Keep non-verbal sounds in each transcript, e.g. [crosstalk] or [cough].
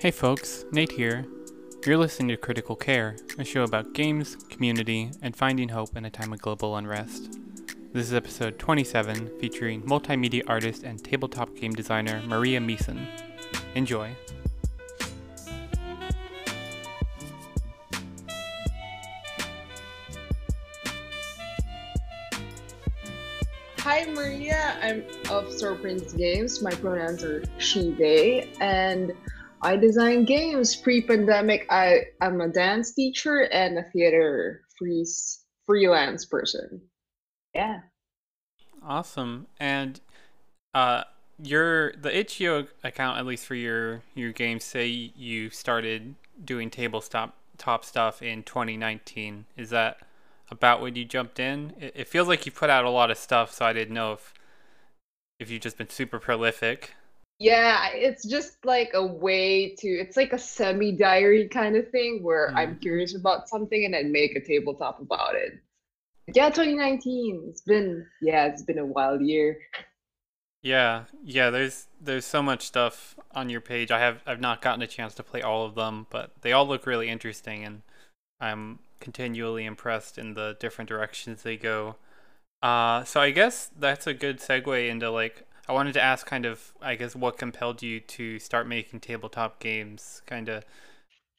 Hey folks, Nate here. You're listening to Critical Care, a show about games, community, and finding hope in a time of global unrest. This is episode 27, featuring multimedia artist and tabletop game designer Maria Meeson. Enjoy. Hi Maria, I'm of Prince Games. My pronouns are she, they, and I design games. Pre-pandemic, I am a dance teacher and a theater freeze freelance person. Yeah. Awesome. And uh your the itch.io account, at least for your your games, say you started doing tabletop top stuff in 2019. Is that about when you jumped in? It, it feels like you put out a lot of stuff, so I didn't know if if you've just been super prolific. Yeah, it's just like a way to, it's like a semi diary kind of thing where mm. I'm curious about something and then make a tabletop about it. Yeah, 2019. It's been, yeah, it's been a wild year. Yeah, yeah. There's there's so much stuff on your page. I have I've not gotten a chance to play all of them, but they all look really interesting, and I'm continually impressed in the different directions they go. Uh, so I guess that's a good segue into like I wanted to ask kind of I guess what compelled you to start making tabletop games, kind of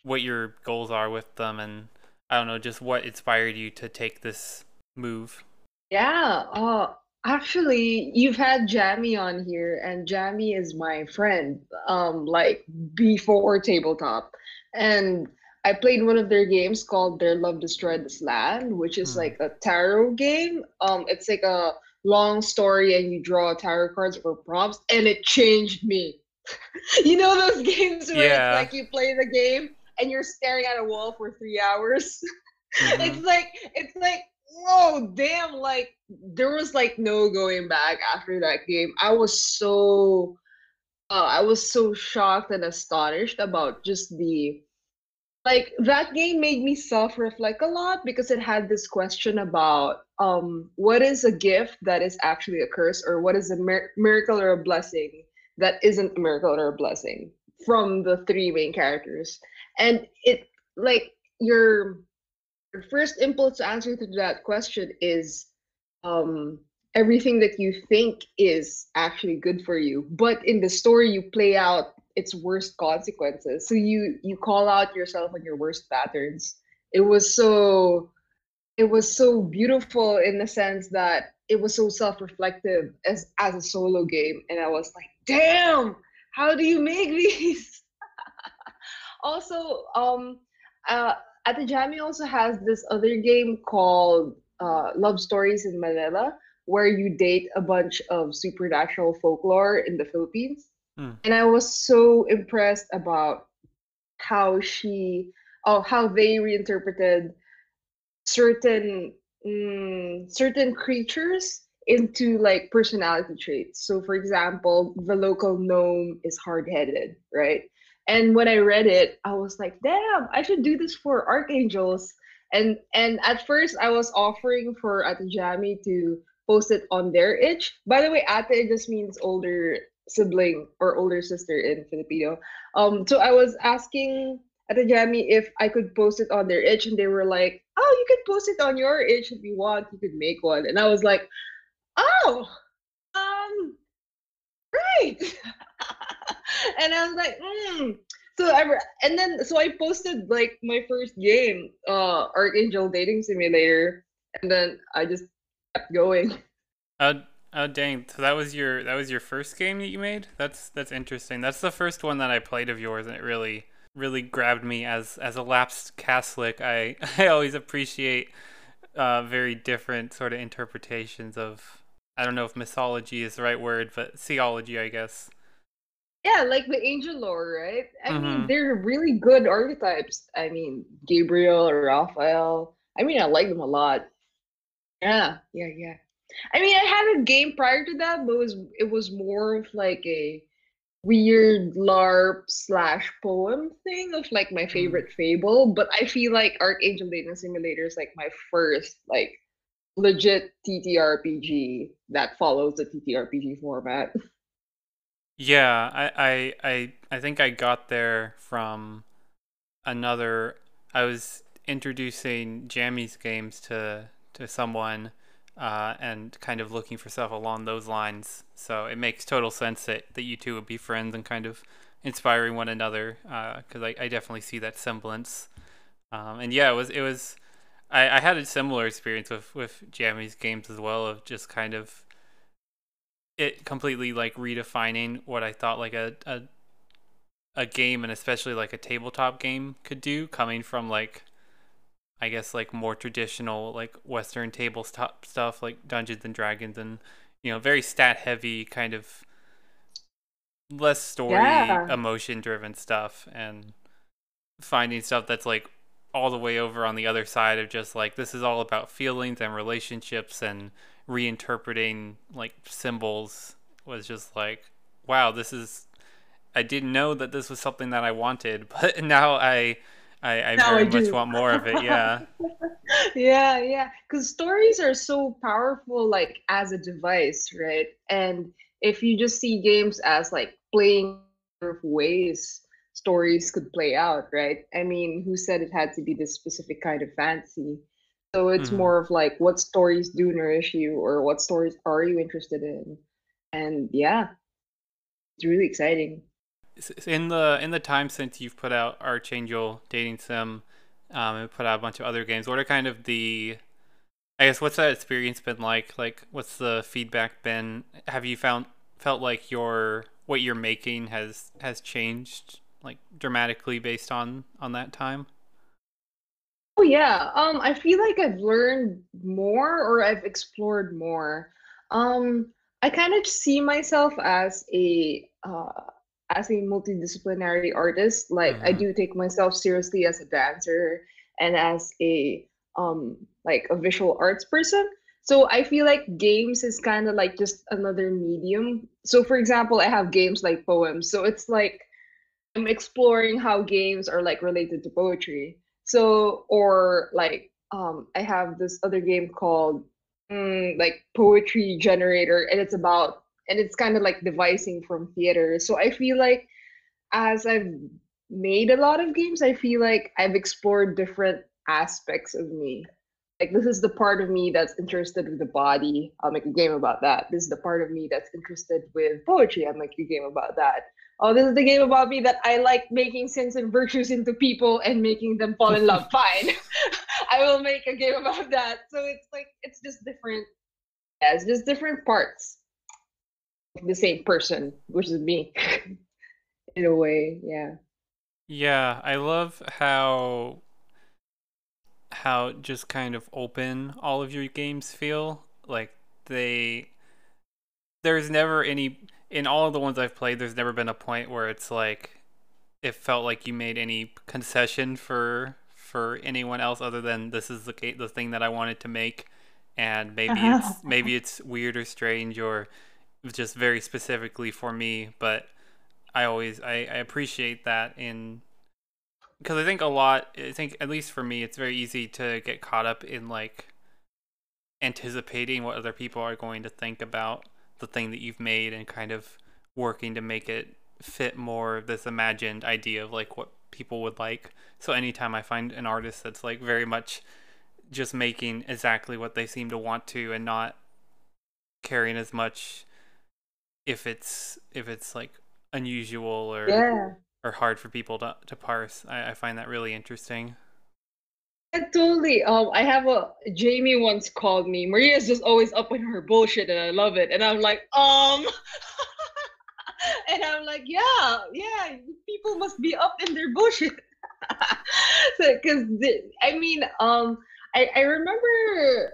what your goals are with them, and I don't know, just what inspired you to take this move. Yeah, uh, actually, you've had Jamie on here, and Jamie is my friend, um, like before tabletop, and I played one of their games called Their Love Destroyed This Land, which is hmm. like a tarot game. Um, it's like a long story, and you draw tarot cards for prompts, and it changed me. [laughs] you know those [laughs] games where yeah. it's like you play the game and you're staring at a wall for three hours. [laughs] Mm-hmm. it's like it's like whoa damn like there was like no going back after that game i was so uh, i was so shocked and astonished about just the like that game made me self-reflect a lot because it had this question about um what is a gift that is actually a curse or what is a mir- miracle or a blessing that isn't a miracle or a blessing from the three main characters? And it like your your first impulse to answer to that question is um everything that you think is actually good for you but in the story you play out its worst consequences. So you you call out yourself on your worst patterns. It was so it was so beautiful in the sense that it was so self-reflective as as a solo game. And i was like damn! How do you make these? [laughs] Also um uh at the Ate Jamie also has this other game called uh, Love Stories in Manila, where you date a bunch of supernatural folklore in the Philippines. Mm. And I was so impressed about how she, oh, how they reinterpreted certain mm, certain creatures into like personality traits. So, for example, the local gnome is hard-headed, right? And when I read it, I was like, damn, I should do this for archangels. And and at first I was offering for Ate Jamie to post it on their itch. By the way, ate just means older sibling or older sister in Filipino. Um, so I was asking Ate Jamie if I could post it on their itch, and they were like, "Oh, you could post it on your itch if you want. You could make one." And I was like, "Oh, um, right." [laughs] and I was like, mm. so I and then so I posted like my first game, uh, Archangel Dating Simulator, and then I just kept going. Uh, oh dang! So that was your that was your first game that you made. That's that's interesting. That's the first one that I played of yours, and it really really grabbed me as as a lapsed Catholic. I [laughs] I always appreciate uh, very different sort of interpretations of I don't know if mythology is the right word, but theology, I guess. Yeah, like the angel lore, right? I mm-hmm. mean, they're really good archetypes. I mean, Gabriel or Raphael. I mean, I like them a lot. Yeah, yeah, yeah. I mean, I had a game prior to that, but it was it was more of like a weird LARP slash poem thing of like my mm-hmm. favorite fable. But I feel like Archangel Dating Simulator is like my first like legit TTRPG that follows the TTRPG format. Yeah, I, I I I think I got there from another I was introducing Jamie's games to to someone uh, and kind of looking for stuff along those lines. So it makes total sense that, that you two would be friends and kind of inspiring one another because uh, I, I definitely see that semblance. Um, and yeah, it was it was I, I had a similar experience with with Jamie's games as well of just kind of it completely like redefining what I thought like a, a a game and especially like a tabletop game could do coming from like I guess like more traditional like Western tabletop stuff like Dungeons and Dragons and you know very stat heavy kind of less story Yeah. emotion driven stuff and finding stuff that's like all the way over on the other side of just like this is all about feelings and relationships and reinterpreting like symbols was just like wow this is I didn't know that this was something that I wanted [laughs] but now I I, I Now I very much want more of it [laughs] yeah Yeah, yeah. Because stories are so powerful, like as a device, right? And if you just see games as like playing of ways stories could play out, right? I mean, who said it had to be this specific kind of fantasy? So it's Mhm. more of like what stories do nourish you or what stories are you interested in? And yeah, it's really exciting. In the in the time since you've put out Archangel Dating Sim um, and put out a bunch of other games what are kind of the I guess what's that experience been like? Like, what's the feedback been? Have you found felt like your what you're making has has changed like dramatically based on on that time? Oh yeah, um, I feel like I've learned more or I've explored more. Um, I kind of see myself as a uh, as a multidisciplinary artist. Like I Mm-hmm. do take myself seriously as a dancer and as a um like a visual arts person. So I feel like games is kind of like just another medium. So for example, I have games like poems. So it's like I'm exploring how games are like related to poetry. So, or like, um, I have this other game called mm, like Poetry Generator, and it's about, and it's kind of like devising from theater. So I feel like as I've made a lot of games, I feel like I've explored different aspects of me. Like this is the part of me that's interested with the body. I'll make a game about that. This is the part of me that's interested with poetry. I'll make a game about that. Oh, this is the game about me that I like making sins and virtues into people and making them fall in love. [laughs] Fine. [laughs] I will make a game about that. So it's like it's just different. Yeah, it's just different parts the same person, which is me [laughs] in a way. Yeah. Yeah, I love how how just kind of open all of your games feel. Like they there's never any in all of the ones I've played, there's never been a point where it's like it felt like you made any concession for for anyone else other than this is the ga- the thing that I wanted to make, and maybe it's uh-huh. maybe it's weird or strange or just very specifically for me. But I always I, I appreciate that in because I think a lot. I think at least for me, it's very easy to get caught up in like anticipating what other people are going to think about the thing that you've made and kind of working to make it fit more this imagined idea of like what people would like. So anytime I find an artist that's like very much just making exactly what they seem to want to and not caring as much if it's if it's like unusual or yeah. or hard for people to, to parse. I, I find that really interesting. Yeah, totally. Um, I have a Jamie once called me. Maria's just always up in her bullshit, and I love it. And I'm like, um, [laughs] and I'm like, yeah, yeah, people must be up in their bullshit. [laughs] so, because I mean, um, I I remember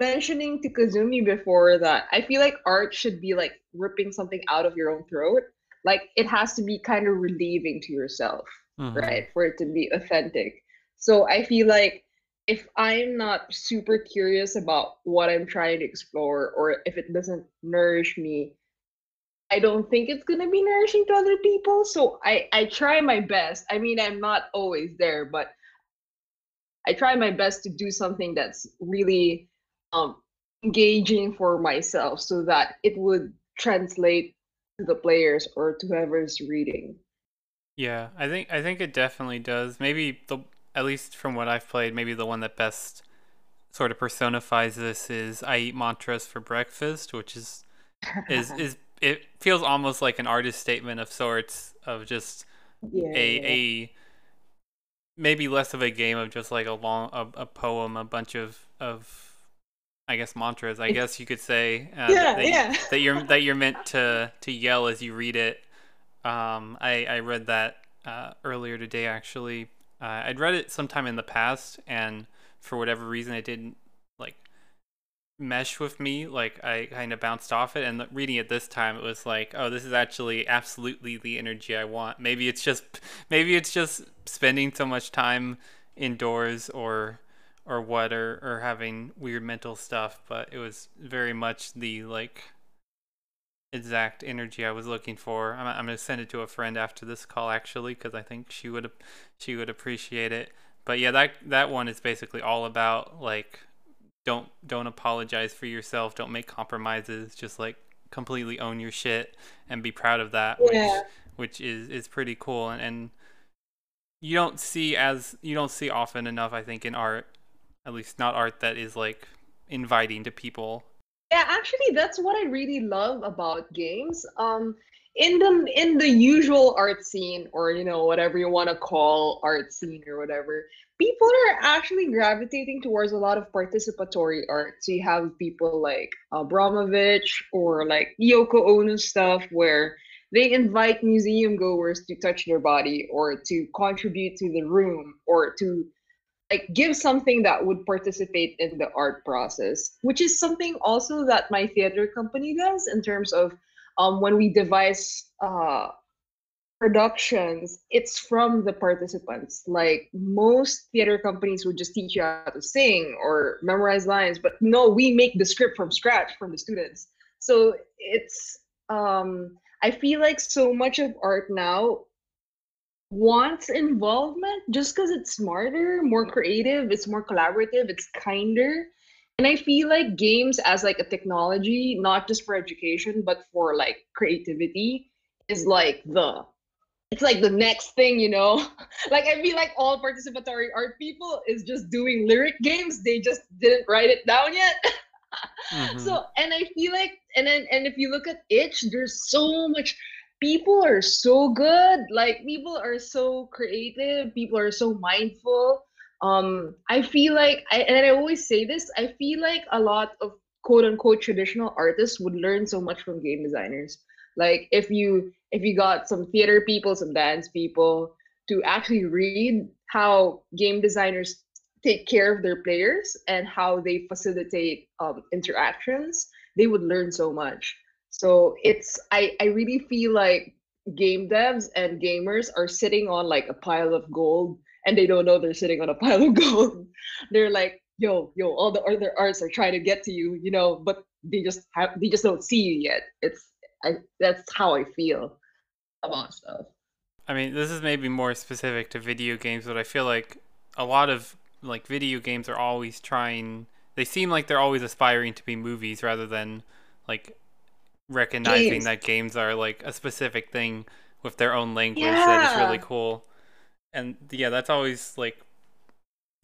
mentioning to Kazumi before that I feel like art should be like ripping something out of your own throat. Like it has to be kind of relieving to yourself, Mm-hmm. right? For it to be authentic. So I feel like if I'm not super curious about what I'm trying to explore or if it doesn't nourish me, I don't think it's gonna be nourishing to other people. So I I try my best. I mean, I'm not always there, but I try my best to do something that's really um engaging for myself so that it would translate to the players or to whoever's reading. Yeah, I think I think it definitely does. Maybe the at least from what I've played, maybe the one that best sort of personifies this is I eat mantras for breakfast, which is is [laughs] is it feels almost like an artist statement of sorts of just yeah, a a maybe less of a game of just like a long a, a poem, a bunch of of I guess mantras. I guess you could say uh, Yeah, that, yeah. that you're that you're meant [laughs] to to yell as you read it. Um, I I read that uh, earlier today actually. Uh, I'd read it sometime in the past, and for whatever reason, it didn't like mesh with me. Like I kind of bounced off it, and reading it this time, it was like, oh, this is actually absolutely the energy I want. Maybe it's just [laughs] maybe it's just spending so much time indoors or or what or or having weird mental stuff, but it was very much the like exact energy I was looking for. I'm, I'm gonna send it to a friend after this call actually because I think she would she would appreciate it. But yeah, that that one is basically all about like don't don't apologize for yourself, don't make compromises, just like completely own your shit and be proud of that, which which is is pretty cool and and you don't see as you don't see often enough I think in art, at least not art that is like inviting to people. Yeah, actually, that's what I really love about games. Um, in the in the usual art scene, or you know, whatever you want to call art scene or whatever, people are actually gravitating towards a lot of participatory art. So you have people like Abramović or like Yoko Ono stuff where they invite museum goers to touch their body or to contribute to the room or to like give something that would participate in the art process which is something also that my theater company does in terms of um, when we devise uh, productions it's from the participants. Like most theater companies would just teach you how to sing or memorize lines but no we make the script from scratch from the students. So it's um i feel like so much of art now wants involvement just because it's smarter, more creative, it's more collaborative, it's kinder. And I feel like games as like a technology, not just for education, but for like creativity, is like the it's like the next thing, you know. [laughs] like I feel like all participatory art people is just doing lyric games. They just didn't write it down yet. [laughs] Mm-hmm. so and I feel like and then and if you look at itch, there's so much people are so good. Like people are so creative. People are so mindful. Um i feel like I, and i always say this i feel like a lot of quote unquote traditional artists would learn so much from game designers. Like if you if you got some theater people some dance people to actually read how game designers take care of their players and how they facilitate um, interactions they would learn so much so it's I I really feel like game devs and gamers are sitting on like a pile of gold and they don't know they're sitting on a [laughs] pile of gold. They're like, yo, yo, all the other arts are trying to get to you, you know, but they just have they just don't see you yet. It's I that's how I feel about stuff. I mean, this is maybe more specific to video games, but I feel like a lot of like video games are always trying. They seem like they're always aspiring to be movies rather than like recognizing Games. that games are like a specific thing with their own language that is really cool. And yeah, that's always like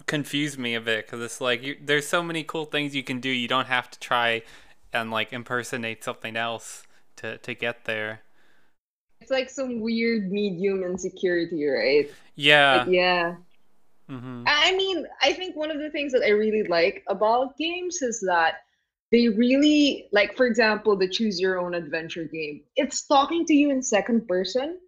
confused me a bit because it's like you, there's so many cool things you can do. You don't have to try and like impersonate something else to to get there. It's like some weird medium insecurity, right? Yeah. Like yeah. hmm I mean, I think one of the things that I really like about games is that they really, like, for example, the choose your own adventure game, it's talking to you in second person.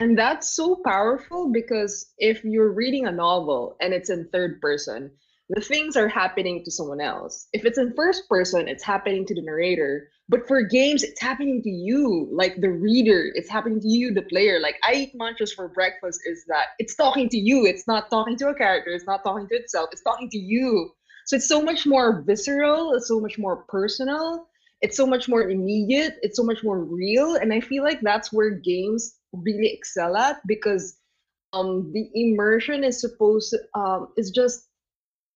And that's so powerful because if you're reading a novel and it's in third person, the things are happening to someone else. If it's in first person, it's happening to the narrator. But for games, it's happening to you, like the reader. It's happening to you, the player. Like I eat mantras for breakfast is that it's talking to you. It's not talking to a character. It's not talking to itself. It's talking to you. So it's so much more visceral. It's so much more personal. It's so much more immediate. It's so much more real. And I feel like that's where games really excel at because um the immersion is supposed um is just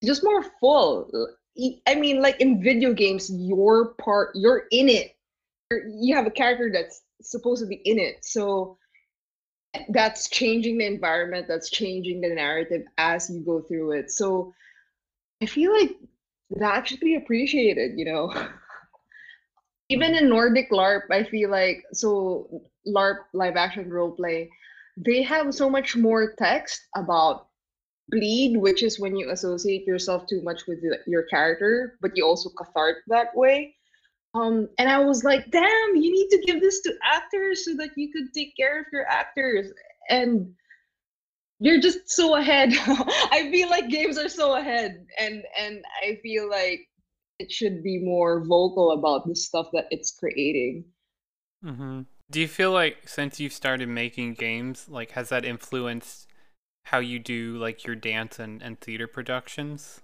just more full. I mean, like in video games, your part, you're in it. You're, you have a character that's supposed to be in it. So that's changing the environment, that's changing the narrative as you go through it. So I feel like that should be appreciated, you know. [laughs] Even in Nordic LARP, I feel like so LARP live action role play, they have so much more text about bleed, which is when you associate yourself too much with your character, but you also cathart that way. Um, and I was like, damn, you need to give this to actors so that you could take care of your actors. And you're just so ahead. [laughs] I feel like games are so ahead, and and I feel like it should be more vocal about the stuff that it's creating. Mm-hmm. Do you feel like since you've started making games, like has that influenced how you do like your dance and, and theater productions?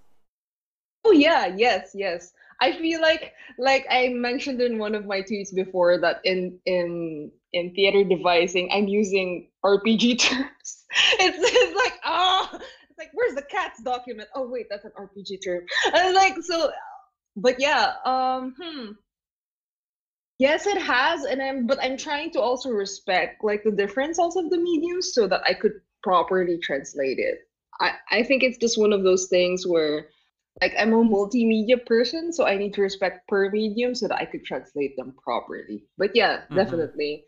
Oh yeah, yes, yes. I feel like like I mentioned in one of my tweets before that in in in theater devising I'm using RPG [laughs] terms. It's, it's like ah, oh, it's like where's the CATS document? Oh wait, that's an RPG term. And like so, but yeah, um, hmm. Yes, it has, and I'm but I'm trying to also respect like the difference also of the mediums so that I could properly translate it. I I think it's just one of those things where like I'm a multimedia person, so I need to respect per medium so that I could translate them properly. But yeah, mm-hmm. definitely.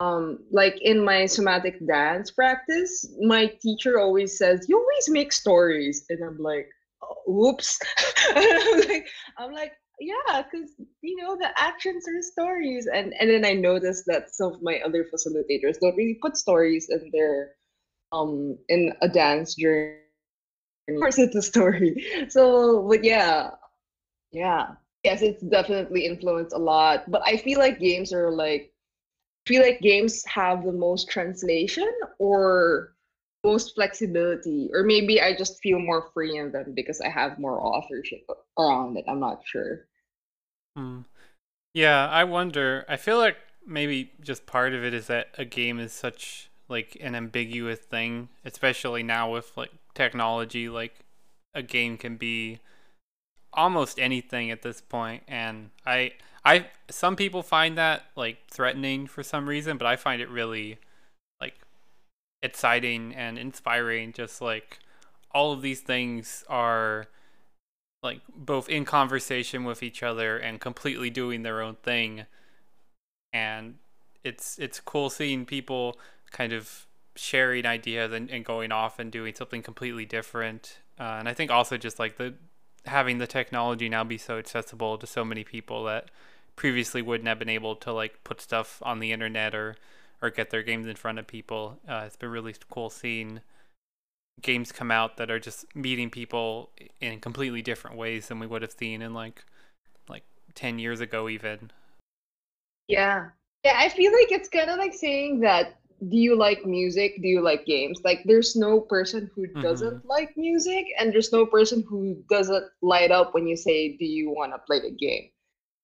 Um, like in my somatic dance practice, my teacher always says, "You always make stories," and I'm like, oh, "Whoops!" [laughs] I'm like, I'm like, yeah, because you know the actions are stories, and and then I noticed that some of my other facilitators don't really put stories in their um in a dance journey. Of course it's a story. [laughs] So but yeah. Yeah. Yes it's definitely influenced a lot. But i feel like games are like feel like games have the most translation or most flexibility or maybe i just feel more free in them because i have more authorship around it i'm not sure hmm. yeah i wonder i feel like maybe just part of it is that a game is such like an ambiguous thing, especially now with like technology. Like a game can be almost anything at this point, and I I some people find that like threatening for some reason, but I find it really like exciting and inspiring. Just like all of these things are like both in conversation with each other and completely doing their own thing and it's it's cool seeing people kind of sharing ideas and, and going off and doing something completely different. Uh, and I think also just like the having the technology now be so accessible to so many people that previously wouldn't have been able to like put stuff on the internet or or get their games in front of people. Uh, it's been really cool seeing games come out that are just meeting people in completely different ways than we would have seen in like like 10 years ago even. Yeah. Yeah i feel like it's kind of like saying that do you like music? Do you like games? Like there's no person who doesn't mm-hmm. like music and there's no person who doesn't light up when you say do you want to play the game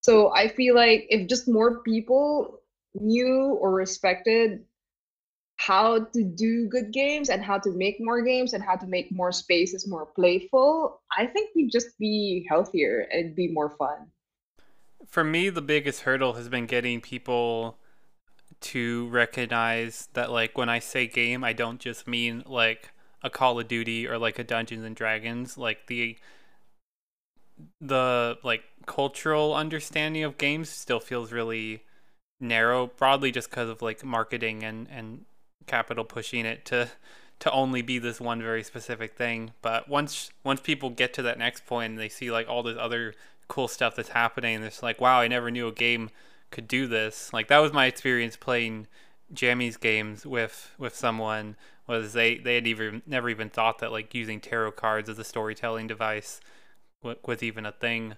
so i feel like if just more people knew or respected how to do good games and how to make more games and how to make more spaces more playful i think we'd just be healthier and be more fun for me the biggest hurdle has been getting people to recognize that like when I say game, I don't just mean like a Call of Duty or like a Dungeons and Dragons. Like the the like cultural understanding of games still feels really narrow, broadly just because of like marketing and and capital pushing it to to only be this one very specific thing. But once once people get to that next point and they see like all this other cool stuff that's happening, it's like wow, I never knew a game could do this. Like that was my experience playing Jamie's games with with someone was they they had even never even thought that like using tarot cards as a storytelling device w- was even a thing,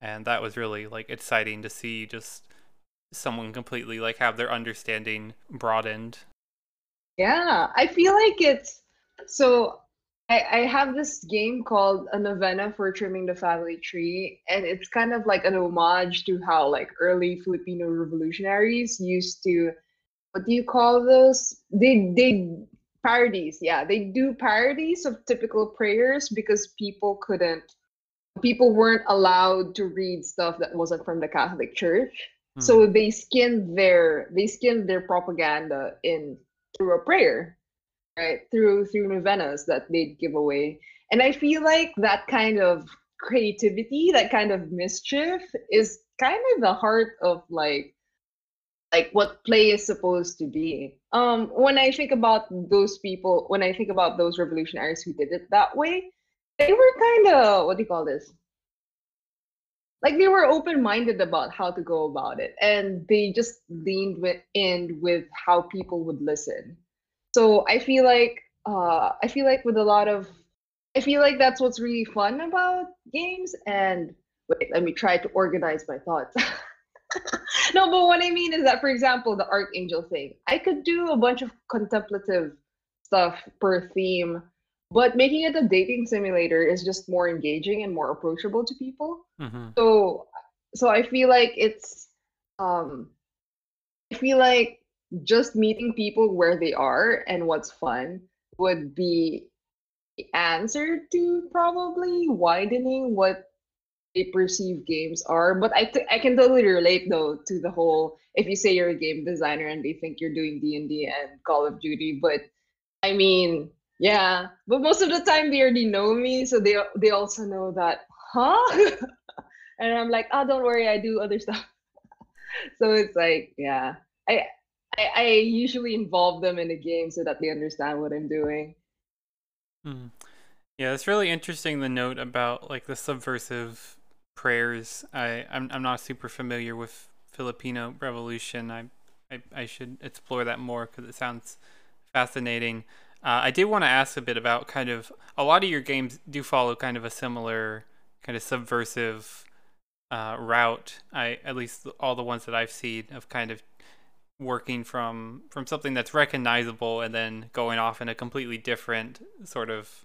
and that was really like exciting to see just someone completely like have their understanding broadened. Yeah, I feel like it's so I, I have this game called a novena for trimming the family tree, and it's kind of like an homage to how like early Filipino revolutionaries used to what do you call those? They they parodies, yeah. They do parodies of typical prayers because people couldn't people weren't allowed to read stuff that wasn't from the Catholic Church. Mm. So they skinned their they skinned their propaganda in through a prayer, right? Through through novenas that they'd give away. And I feel like that kind of creativity, that kind of mischief is kind of the heart of like like what play is supposed to be. Um, when I think about those people, when I think about those revolutionaries who did it that way, they were kind of what do you call this? Like they were open-minded about how to go about it, and they just leaned with, in with how people would listen. So I feel like uh, I feel like with a lot of, I feel like that's what's really fun about games. And wait, let me try to organize my thoughts. [laughs] no, but what I mean is that, for example, the Archangel thing, I could do a bunch of contemplative stuff per theme, but making it a dating simulator is just more engaging and more approachable to people. Mm-hmm. So, so I feel like it's, um, I feel like just meeting people where they are and what's fun would be the answer to probably widening what they perceive games are. But I th- I can totally relate though to the whole if you say you're a game designer and they think you're doing D and D and Call of Duty, but I mean, yeah. But most of the time they already know me, so they they also know that, huh? [laughs] and I'm like, oh, don't worry, I do other stuff. [laughs] so it's like, yeah, I. I, I usually involve them in the game so that they understand what I'm doing. Hmm. Yeah, it's really interesting the note about like the subversive prayers. I I'm I'm not super familiar with Filipino revolution. I I, I should explore that more because it sounds fascinating. Uh, I did want to ask a bit about kind of a lot of your games do follow kind of a similar kind of subversive uh, route. I at least all the ones that I've seen of kind of working from from something that's recognizable and then going off in a completely different sort of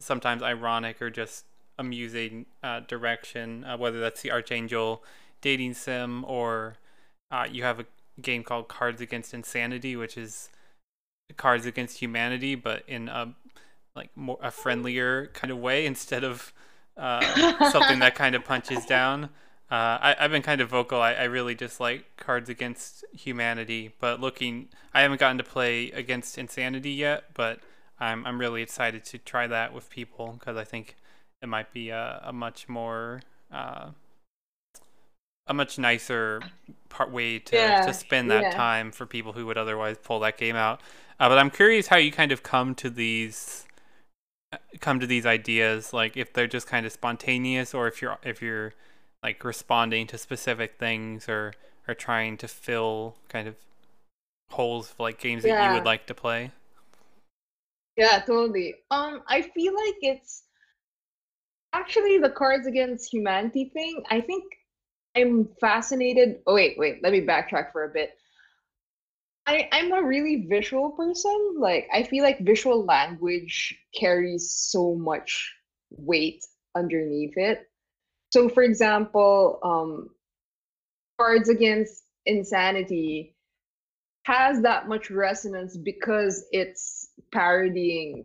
sometimes ironic or just amusing uh, direction, uh, whether that's the Archangel dating sim or uh, you have a game called Cards Against Insanity, which is Cards Against Humanity, but in a like more a friendlier kind of way instead of uh, [laughs] something that kind of punches down. Uh, I, I've been kind of vocal. I, I really dislike Cards Against Humanity, but looking, I haven't gotten to play Against Insanity yet, but I'm I'm really excited to try that with people because I think it might be a, a much more uh, a much nicer part way to, yeah, to spend that yeah. time for people who would otherwise pull that game out. Uh, but I'm curious how you kind of come to these come to these ideas, like if they're just kind of spontaneous, or if you're if you're like responding to specific things, or or trying to fill kind of holes of like games yeah. that you would like to play. Yeah, totally. Um, I feel like it's actually the Cards Against Humanity thing. I think I'm fascinated. Oh wait, wait. Let me backtrack for a bit. I I'm a really visual person. Like I feel like visual language carries so much weight underneath it. So, for example, um, Cards Against Insanity has that much resonance because it's parodying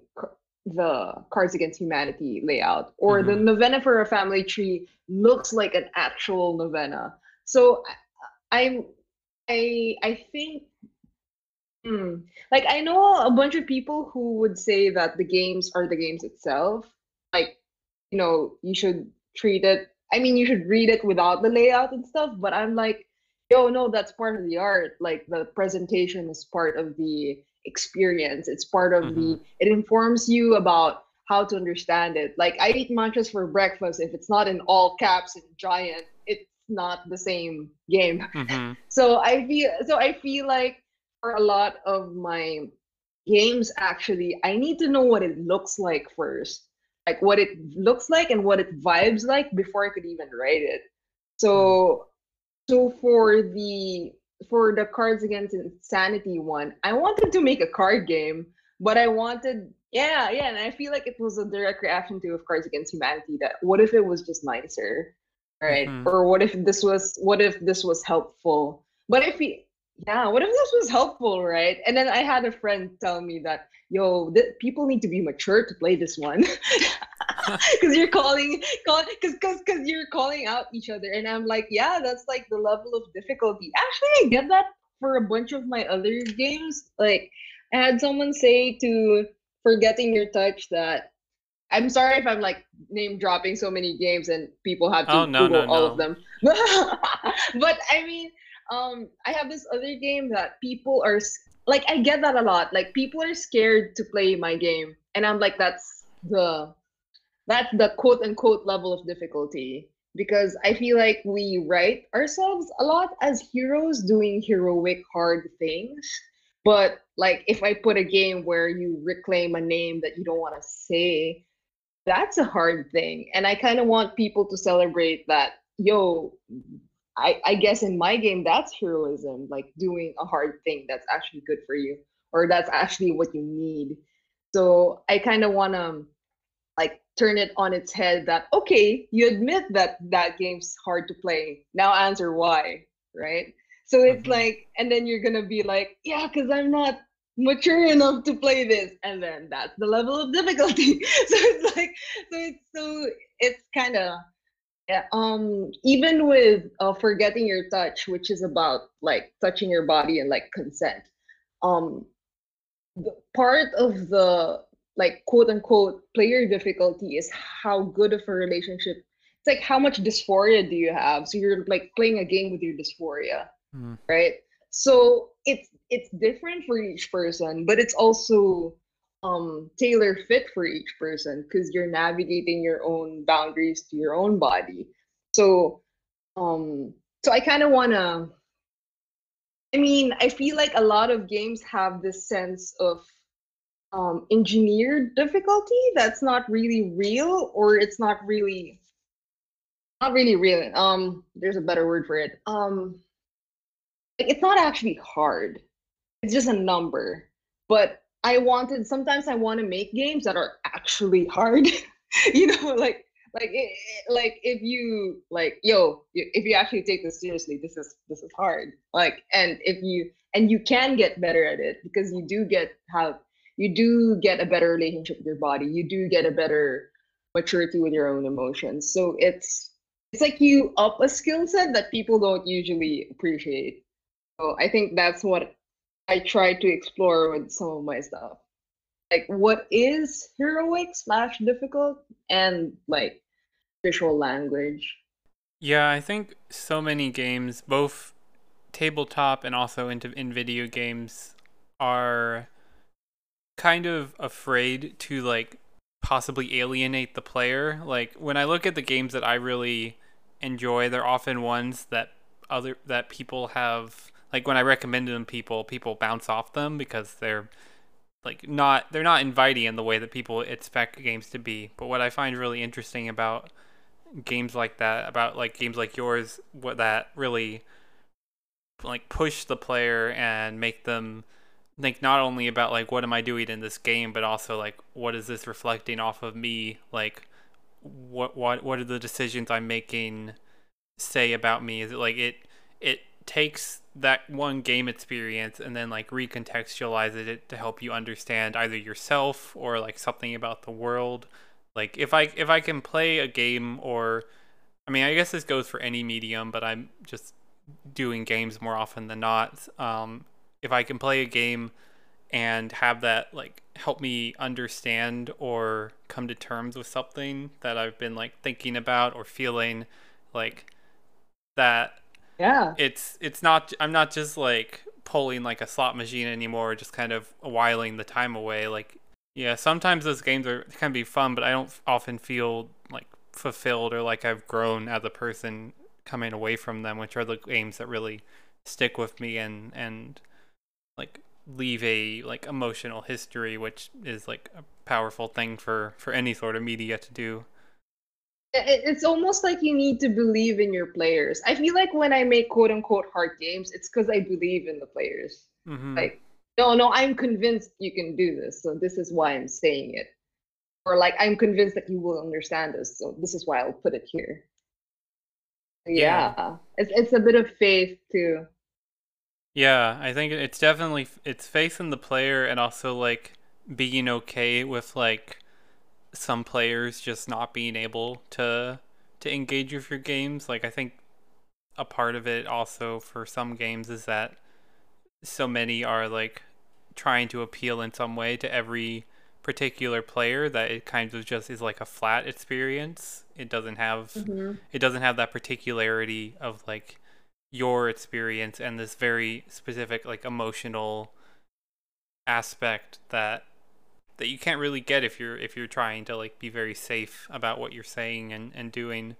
the Cards Against Humanity layout, or mm-hmm. the novena for a family tree looks like an actual novena. So I, I, I think, hmm, like I know a bunch of people who would say that the games are the games itself. Like, you know, you should treat it. I mean, you should read it without the layout and stuff. But I'm like, yo, no, that's part of the art. Like the presentation is part of the experience. It's part of mm-hmm. the, it informs you about how to understand it. Like I eat mantras for breakfast. If it's not in all caps and giant, it's not the same game. Mm-hmm. [laughs] So I feel, so I feel like a lot of my games, actually, I need to know what it looks like first. Like what it looks like and what it vibes like before I could even write it. So, mm-hmm. so for the for the Cards Against Insanity one, I wanted to make a card game, but I wanted yeah, yeah, and I feel like it was a direct reaction to of Cards Against Humanity that what if it was just nicer? Right? Mm-hmm. Or what if this was what if this was helpful? But if he yeah, what if this was helpful, right? And then I had a friend tell me that, yo, th- people need to be mature to play this one. [laughs] [laughs] because you're calling call because because because you're calling out each other and i'm like yeah that's like the level of difficulty actually i get that for a bunch of my other games like i had someone say to forgetting your touch that i'm sorry if i'm like name dropping so many games and people have to Oh, no, google no, all no. of them [laughs] but i mean um i have this other game that people are like i get that a lot like people are scared to play my game and i'm like that's the that's the quote unquote level of difficulty because I feel like we write ourselves a lot as heroes doing heroic hard things. But like if I put a game where you reclaim a name that you don't want to say, that's a hard thing. And I kind of want people to celebrate that, yo, I, I guess in my game that's heroism, like doing a hard thing that's actually good for you, or that's actually what you need. So I kind of want to like turn it on its head that okay you admit that that game's hard to play now answer why right so it's Mhm. like and then you're gonna be like yeah because i'm not mature enough to play this and then that's the level of difficulty [laughs] so it's like so it's so it's kind of um even with uh, forgetting your touch which is about like touching your body and like consent um the part of the like quote unquote player difficulty is how good of a relationship it's like how much dysphoria do you have so you're like playing a game with your dysphoria Mm. right so it's it's different for each person but it's also um tailor fit for each person because you're navigating your own boundaries to your own body. So um so i kind of want to i mean i feel like a lot of games have this sense of um engineered difficulty that's not really real or it's not really not really real um there's a better word for it um like, it's not actually hard. It's just a number. But i wanted sometimes i want to make games that are actually hard [laughs] you know like like it, it- like if you like yo if you actually take this seriously this is this is hard. Like and if you and you can get better at it because you do get have you do get a better relationship with your body. You do get a better maturity with your own emotions. So it's it's like you up a skill set that people don't usually appreciate. So I think that's what I try to explore with some of my stuff. Like what is heroic slash difficult and like visual language. Yeah, I think so many games, both tabletop and also into in video games, are kind of afraid to like possibly alienate the player. Like when I look at the games that I really enjoy, they're often ones that other that people have like when I recommend them people, people bounce off them because they're like not they're not inviting in the way that people expect games to be. But what I find really interesting about games like that, about like games like yours, what that really like push the player and make them think not only about like what am I doing in this game, but also like what is this reflecting off of me? Like what what what are the decisions I'm making say about me? Is it like it it takes that one game experience and then like recontextualize it to help you understand either yourself or like something about the world. Like if I if I can play a game or I mean I guess this goes for any medium, but I'm just doing games more often than not. Um, if I can play a game and have that like help me understand or come to terms with something that I've been like thinking about or feeling like that Yeah. it's it's not I'm not just like pulling like a slot machine anymore, just kind of whiling the time away. Like yeah, sometimes those games are can be fun, but I don't often feel like fulfilled or like I've grown as a person coming away from them, which are the games that really stick with me and and like leave a like emotional history, which is like a powerful thing for for any sort of media to do. It- It's almost like you need to believe in your players. I feel like when I make quote unquote hard games, it's because I believe in the players. hmm Like, no, no, I'm convinced you can do this, so this is why I'm saying it. Or like, I'm convinced that you will understand this, so this is why I'll put it here. Yeah. Yeah, it's it's a bit of faith too. Yeah, I think it's definitely it's faith in the player and also like being okay with like some players just not being able to to engage with your games. Like I think a part of it also for some games is that so many are like trying to appeal in some way to every particular player that it kind of just is like a flat experience. It doesn't have mm-hmm. it doesn't have that particularity of like your experience and this very specific like emotional aspect that that you can't really get if you're if you're trying to like be very safe about what you're saying and and doing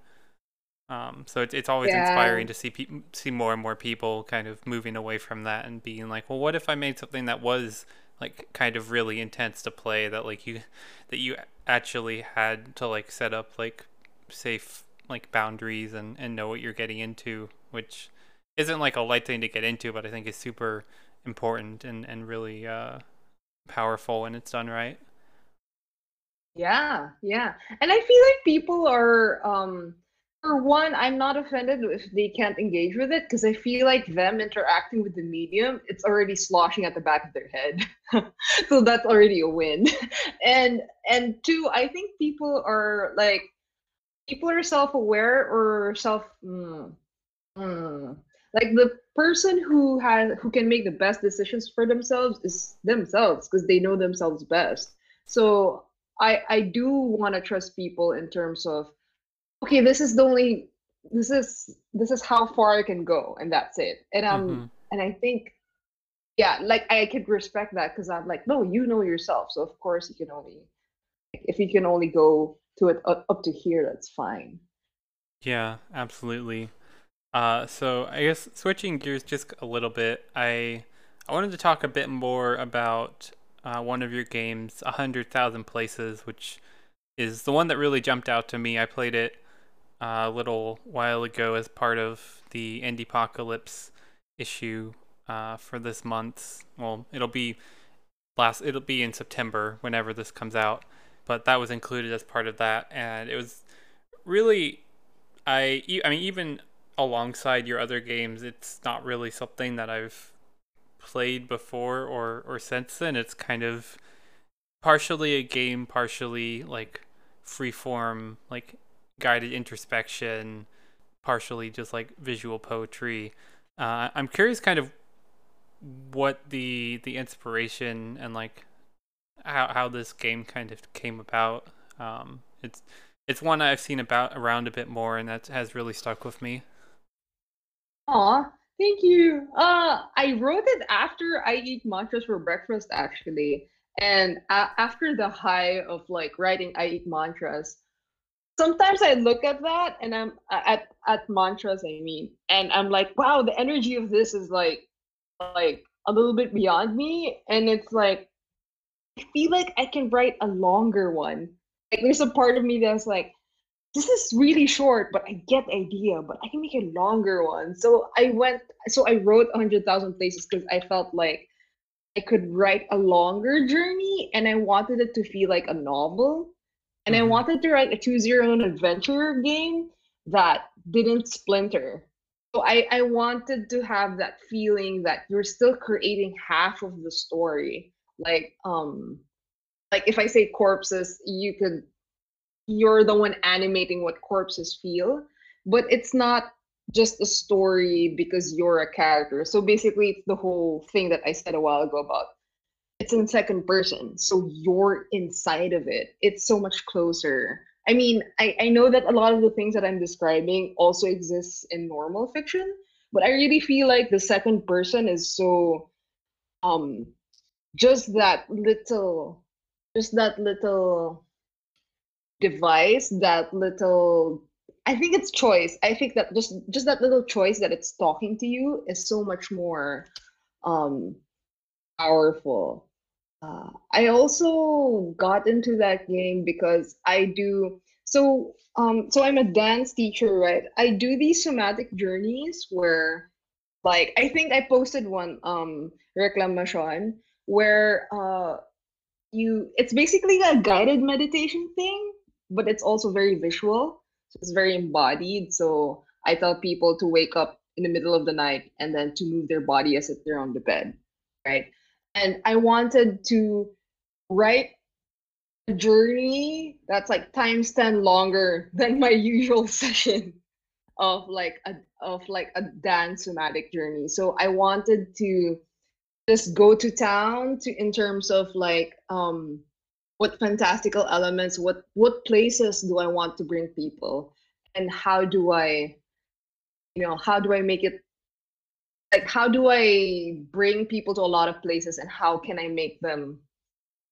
um, so it's it's always yeah. inspiring to see pe- see more and more people kind of moving away from that and being like, well, what if I made something that was like kind of really intense to play that like you that you actually had to like set up like safe like boundaries and and know what you're getting into, which isn't like a light thing to get into, but I think is super important and and really uh, powerful when it's done right. Yeah, yeah, and I feel like people are um for one, I'm not offended if they can't engage with it because I feel like them interacting with the medium, it's already sloshing at the back of their head. [laughs] so that's already a win. [laughs] and and two, I think people are like people are self-aware or self mm, mm, like the person who has who can make the best decisions for themselves is themselves because they know themselves best. So I I do want to trust people in terms of okay, this is the only this is this is how far I can go, and that's it. And um, mm-hmm. and I think, yeah, like I could respect that because I'm like, no, you know yourself, so of course you can only if you can only go to it up, up to here, that's fine. Yeah, absolutely. Uh, so I guess switching gears just a little bit, I I wanted to talk a bit more about uh, one of your games, A Hundred Thousand Places, which is the one that really jumped out to me. I played it a little while ago as part of the Indiepocalypse issue uh, for this month. Well, it'll be last. It'll be in September whenever this comes out, but that was included as part of that, and it was really. I I mean even alongside your other games, it's not really something that I've played before or or since then. It's kind of partially a game, partially like freeform like guided introspection, partially just like visual poetry. Uh, I'm curious, kind of, what the the inspiration and like how how this game kind of came about. Um, it's it's one I've seen about around a bit more, and that has really stuck with me. Aw, thank you. Uh, I wrote it after I eat mantras for breakfast, actually, and a- after the high of like writing I eat mantras, sometimes I look at that and I'm at at mantras I mean and I'm like wow the energy of this is like like a little bit beyond me and it's like I feel like I can write a longer one like there's a part of me that's like this is really short but I get the idea but I can make a longer one so I went so I wrote 100,000 places because I felt like I could write a longer journey and I wanted it to feel like a novel and mm-hmm. I wanted to write a choose your own adventure game that didn't splinter. So I, I wanted to have that feeling that you're still creating half of the story. Like um like if I say corpses, you could you're the one animating what corpses feel, but it's not just a story because you're a character. So basically it's the whole thing that I said a while ago about it's in second person so you're inside of it it's so much closer i mean I, I know that a lot of the things that i'm describing also exists in normal fiction but i really feel like the second person is so um just that little just that little device that little i think it's choice i think that just just that little choice that it's talking to you is so much more um powerful. Uh, I also got into that game because I do so. Um, so I'm a dance teacher, right? I do these somatic journeys where, like, I think I posted one um reclamation where uh you it's basically a guided meditation thing, but it's also very visual. So it's very embodied. So I tell people to wake up in the middle of the night and then to move their body as if they're on the bed, right? and I wanted to write a journey that's like times 10 longer [laughs] than my usual [laughs] session of like a of like a dance somatic journey. So I wanted to just go to town to in terms of like um what fantastical elements, what what places do I want to bring people and how do I you know, how do I make it like how do I bring people to a lot of places and how can I make them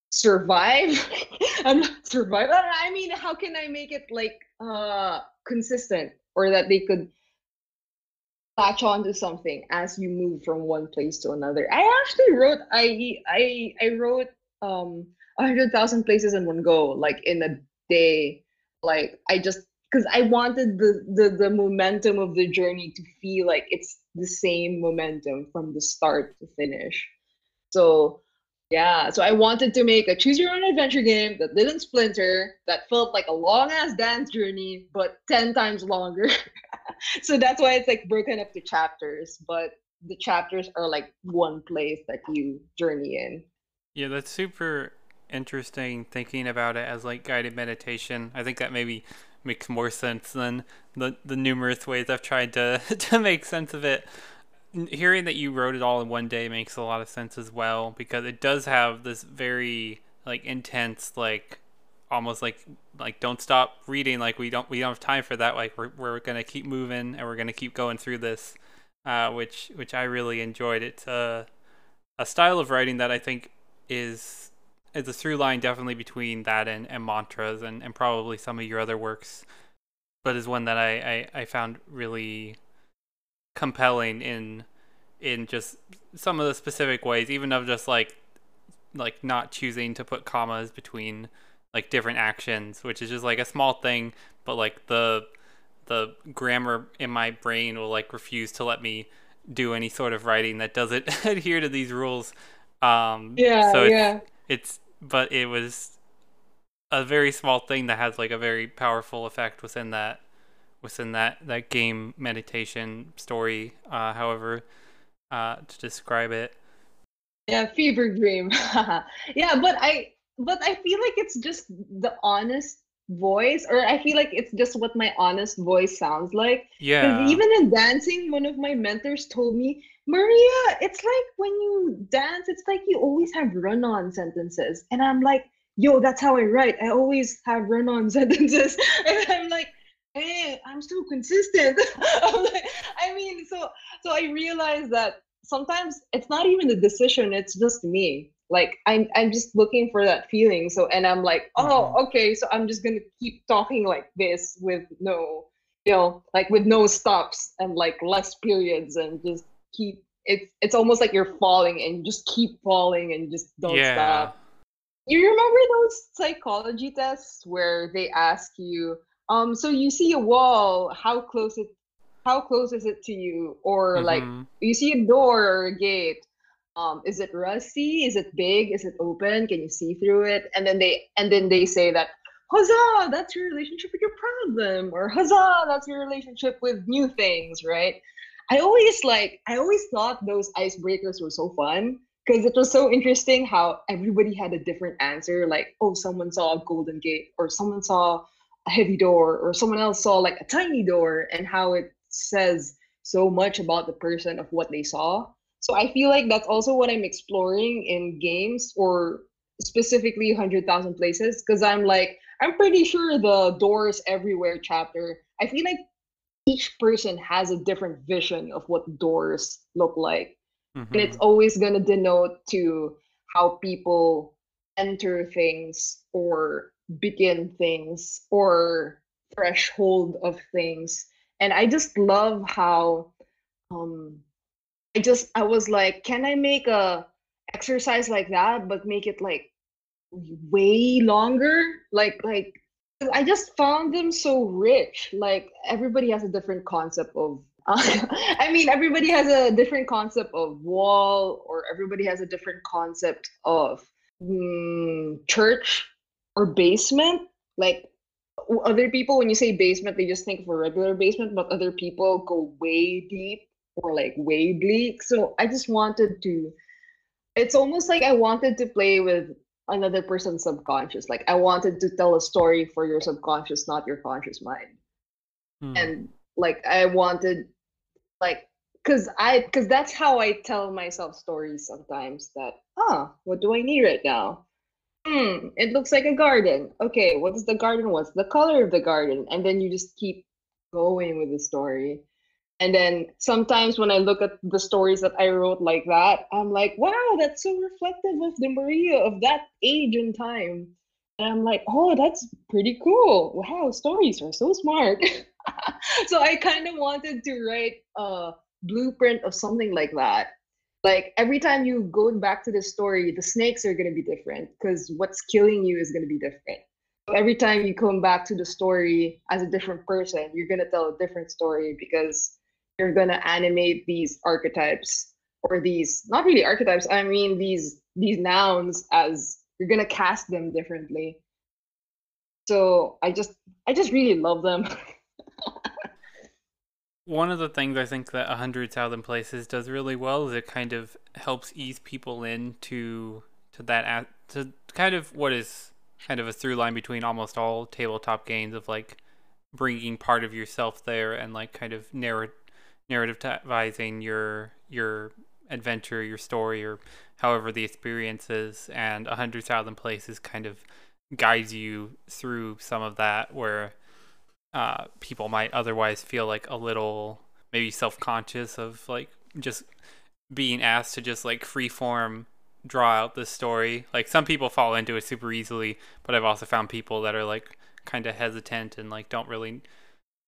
survive? [laughs] I'm not survive. I mean, how can I make it like uh consistent or that they could latch on to something as you move from one place to another. I actually wrote I I I wrote um a hundred thousand places in one go, like in a day. Like I just because I wanted the, the the momentum of the journey to feel like it's the same momentum from the start to finish. So yeah, so I wanted to make a choose your own adventure game that didn't splinter, that felt like a long ass dance journey, but 10 times longer. [laughs] so that's why it's like broken up to chapters, but the chapters are like one place that you journey in. Yeah, that's super interesting thinking about it as like guided meditation. I think that maybe makes more sense than the the numerous ways I've tried to [laughs] to make sense of it. Hearing that you wrote it all in one day makes a lot of sense as well because it does have this very like intense like almost like like don't stop reading like we don't we don't have time for that like we're, we're gonna keep moving and we're gonna keep going through this uh, which which I really enjoyed it's a a style of writing that I think is is a through line definitely between that and, and mantras and, and probably some of your other works but is one that I, I, I found really compelling in in just some of the specific ways even of just like like not choosing to put commas between like different actions, which is just like a small thing, but like the the grammar in my brain will like refuse to let me do any sort of writing that doesn't [laughs] adhere to these rules. Um, yeah, so it's, yeah. It's but it was a very small thing that has like a very powerful effect within that within that that game meditation story. Uh, however, uh, to describe it. Yeah, fever dream. [laughs] yeah, but I but I feel like it's just the honest voice, or I feel like it's just what my honest voice sounds like. Yeah. Even in dancing, one of my mentors told me, Maria, it's like when you dance, it's like you always have run on sentences. And I'm like, yo, that's how I write. I always have run on [laughs] sentences. and I'm like, hey, I'm so consistent. [laughs] I'm like, I mean, so so I realized that sometimes it's not even the decision, it's just me like i'm i'm just looking for that feeling so and i'm like oh mm-hmm. okay so i'm just gonna keep talking like this with no you know like with no stops and like less periods and just keep it's it's almost like you're falling and you just keep falling and just don't yeah. stop you remember those psychology tests where they ask you um so you see a wall how close it how close is it to you or mm-hmm. like you see a door or a gate um, is it rusty? Is it big? Is it open? Can you see through it? And then they and then they say that, huzzah, that's your relationship with your problem, or huzzah, that's your relationship with new things, right? I always like I always thought those icebreakers were so fun because it was so interesting how everybody had a different answer. Like, oh, someone saw a golden gate, or someone saw a heavy door, or someone else saw like a tiny door, and how it says so much about the person of what they saw. So I feel like that's also what I'm exploring in games or specifically 100,000 places because I'm like, I'm pretty sure the doors everywhere chapter, I feel like each person has a different vision of what doors look like. Mm-hmm. And it's mm-hmm. always going to denote to how people enter things or begin things or threshold of things. And I just love how um I just I was like, can I make a exercise like that, but make it like way longer? Like like I just found them so rich. Like everybody has a different concept of uh, [laughs] I mean, everybody has a different concept of wall, or everybody has a different concept of mm, church or basement. Like other people, when you say basement, they just think of a regular basement, but other people go way deep or like way bleak. So I just wanted to it's almost like I wanted to play with another person's subconscious. Like I wanted to tell a story for your subconscious, not your conscious mind. Hmm. And like I wanted like cuz I cuz that's how I tell myself stories sometimes that, "Huh, what do I need right now?" Hmm, it looks like a garden. Okay, what is the garden? What's the color of the garden? And then you just keep going with the story. And then sometimes when I look at the stories that I wrote like that, I'm like, wow, that's so reflective of the Maria of that age and time. And I'm like, oh, that's pretty cool. Wow, stories are so smart. [laughs] so I kind of wanted to write a blueprint of something like that. Like every time you go back to the story, the snakes are going to be different because what's killing you is going to be different. Every time you come back to the story as a different person, you're going to tell a different story because you're going to animate these archetypes or these not really archetypes i mean these these nouns as you're going to cast them differently. So i just i just really love them. [laughs] One of the things i think that a hundred thousand places does really well is it kind of helps ease people into to to that to kind of what is kind of a through line between almost all tabletop games of like bringing part of yourself there and like kind of narrate narrativizing your your adventure, your story, or however the experience is, and a hundred thousand places kind of guides you through some of that where uh, people might otherwise feel like a little maybe self-conscious of like just being asked to just like freeform draw out the story. Like some people fall into it super easily, but I've also found people that are like kind of hesitant and like don't really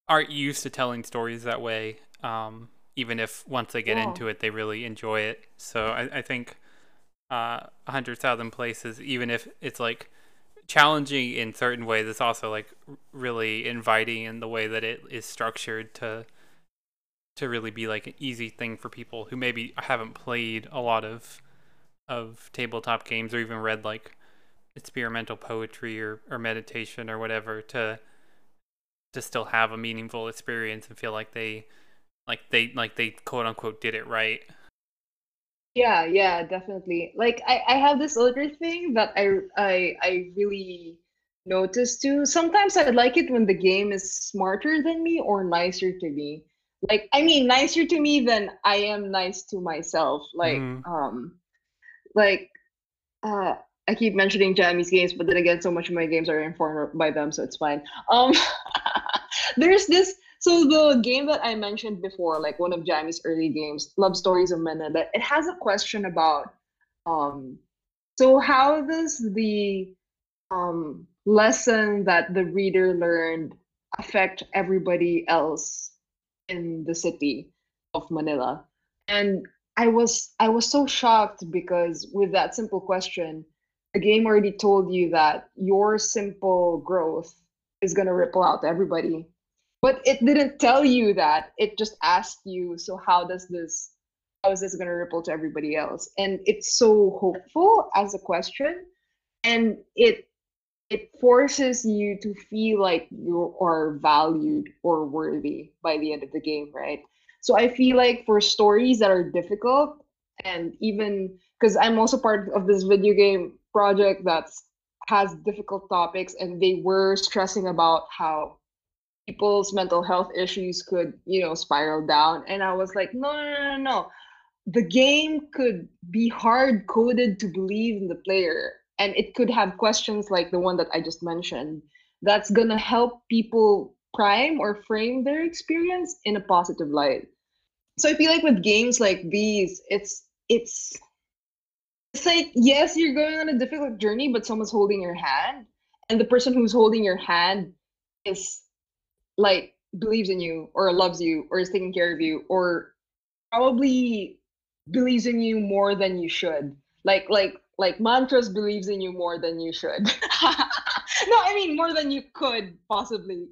aren't used to telling stories that way um, even if once they get yeah. into it, they really enjoy it. So I, I think uh, a hundred thousand places, even if it's like challenging in certain ways, it's also like really inviting in the way that it is structured to to really be like an easy thing for people who maybe haven't played a lot of of tabletop games or even read like experimental poetry or, or meditation or whatever to to still have a meaningful experience and feel like they like they like they quote unquote did it right. Yeah yeah definitely. Like i i have this other thing that i i i really notice too. Sometimes i like it when the game is smarter than me or nicer to me. Like i mean nicer to me than i am nice to myself. Like mm. um like uh I keep mentioning Jamie's games, but then again, so much of my games are informed by them, so it's fine. Um, [laughs] there's this so the game that I mentioned before, like one of Jamie's early games, Love Stories of Manila, it has a question about um so how does the um lesson that the reader learned affect everybody else in the city of Manila? And I was I was so shocked because with that simple question, the game already told you that your simple growth is gonna ripple out to everybody but it didn't tell you that. It just asked you so how does this how is this going to ripple to everybody else? And it's so hopeful as a question and it it forces you to feel like you are valued or worthy by the end of the game right? So i feel like for stories that are difficult and even because i'm also part of this video game project that has difficult topics and they were stressing about how people's mental health issues could you know spiral down. And i was like no no no no the game could be hard coded to believe in the player and it could have questions like the one that i just mentioned that's going to help people prime or frame their experience in a positive light. So i feel like with games like these it's it's it's like yes you're going on a difficult journey but someone's holding your hand and the person who's holding your hand is like believes in you or loves you or is taking care of you or probably believes in you more than you should. Like like like mantras believes in you more than you should. [laughs] No i mean more than you could possibly.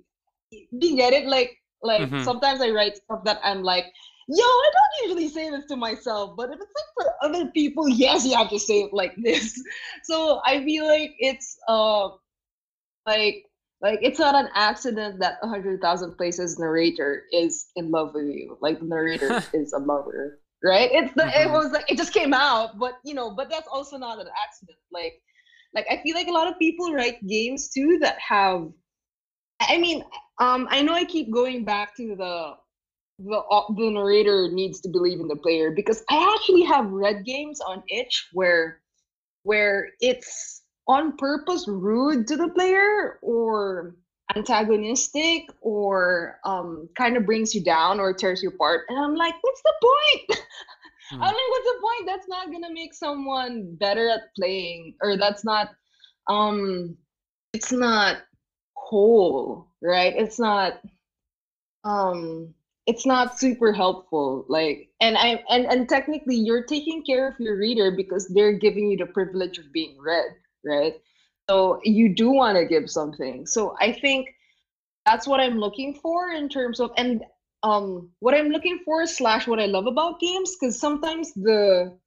Do you get it? Like like mm-hmm. sometimes i write stuff that i'm like yo i don't usually say this to myself but if it's like for other people [laughs] yes you have to say it like this. [laughs] So i feel like it's uh like like it's not an accident that a hundred thousand places narrator is in love with you. Like the narrator [laughs] is a lover, right? It's the mm-hmm. it was like it just came out, but you know, but that's also not an accident. Like like I feel like a lot of people write games too that have I mean, um I know I keep going back to the the uh, the narrator needs to believe in the player because I actually have read games on itch where where it's on purpose rude to the player or antagonistic or um kind of brings you down or tears you apart and i'm like what's the point? Mm. [laughs] i'm like what's the point? That's not gonna make someone better at playing or that's not um it's not whole right? It's not um it's not super helpful. Like and i and and technically you're taking care of your reader because they're giving you the privilege of being read right? So you do want to give something. So i think that's what i'm looking for in terms of and um what i'm looking for slash what i love about games because sometimes the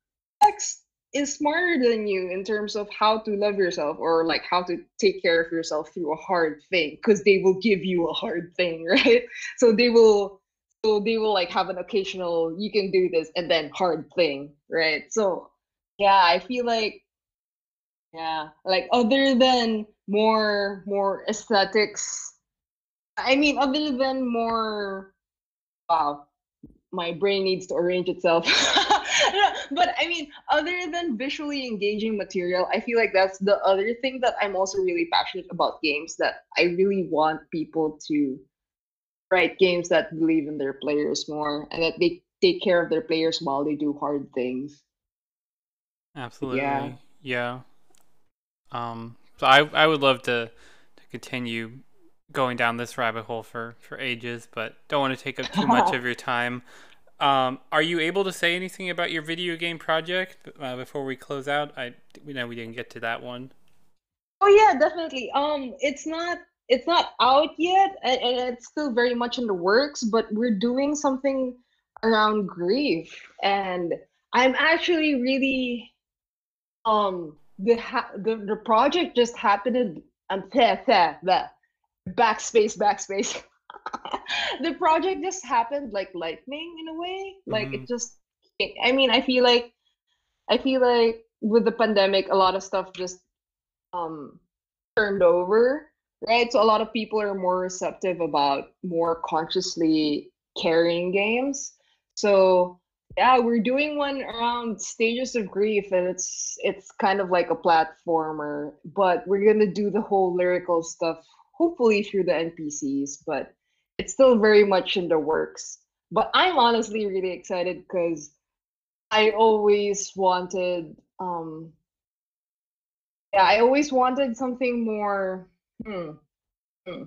text is smarter than you in terms of how to love yourself or like how to take care of yourself through a hard thing because they will give you a hard thing [laughs] right? So they will so they will like have an occasional you can do this and then hard thing right? So yeah i feel like yeah like other than more more aesthetics i mean other than more wow my brain needs to arrange itself [laughs] but i mean other than visually engaging material i feel like that's the other thing that i'm also really passionate about games that i really want people to write games that believe in their players more and that they take care of their players while they do hard things. Absolutely. Yeah. Yeah. Um so I I would love to to continue going down this rabbit hole for for ages, but don't want to take up too much of your time. Um, are you able to say anything about your video game project uh, before we close out? I we know we didn't get to that one. Oh yeah, definitely. Um, it's not it's not out yet and, and it's still very much in the works but we're doing something around grief and i'm actually really um the ha- the, the project just happened um the [laughs] backspace backspace [laughs] the project just happened like lightning in a way like mm-hmm. it just i mean i feel like i feel like with the pandemic a lot of stuff just um turned over right? So a lot of people are more receptive about more consciously carrying games. So yeah, we're doing one around stages of grief, and it's it's kind of like a platformer, but we're gonna do the whole lyrical stuff, hopefully through the NPCs, but it's still very much in the works. But I'm honestly really excited because I always wanted um yeah, I always wanted something more Hmm. Hmm.